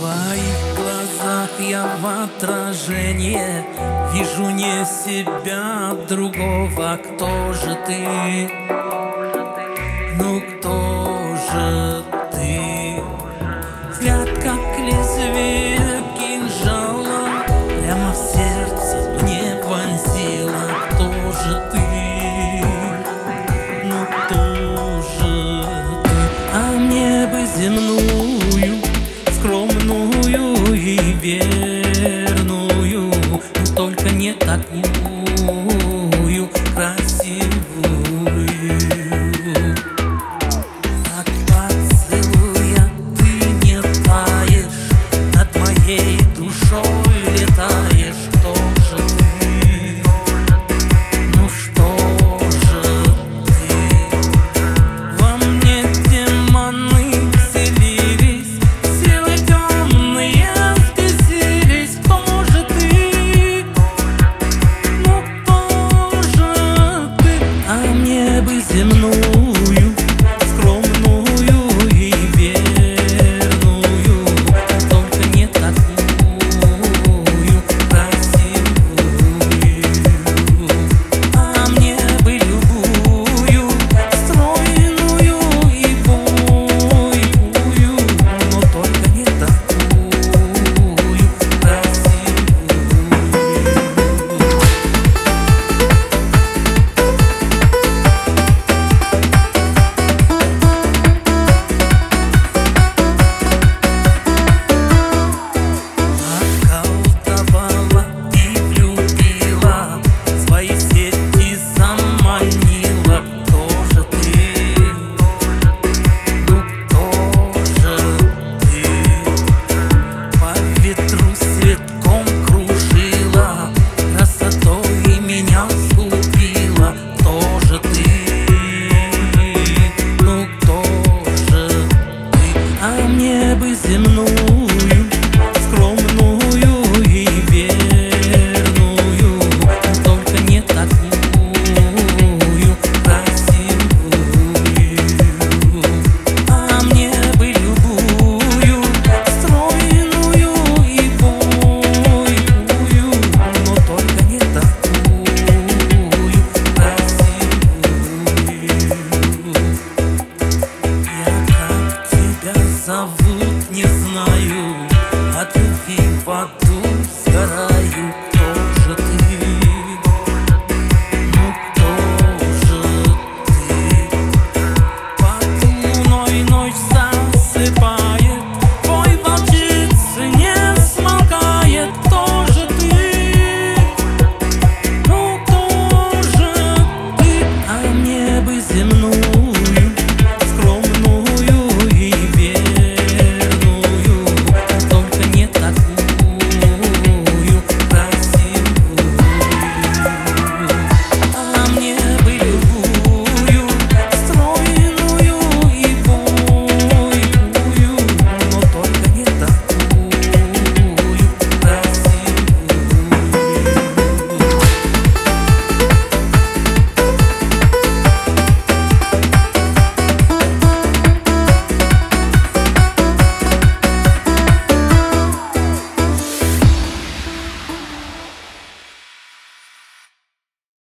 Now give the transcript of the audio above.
твоих глазах я в отражении Вижу не себя, а другого Кто же ты? Ну кто же ты? Взгляд как лезвие кинжала Прямо в сердце мне вонзила Кто же ты? Ну кто же ты? А мне бы земную над ним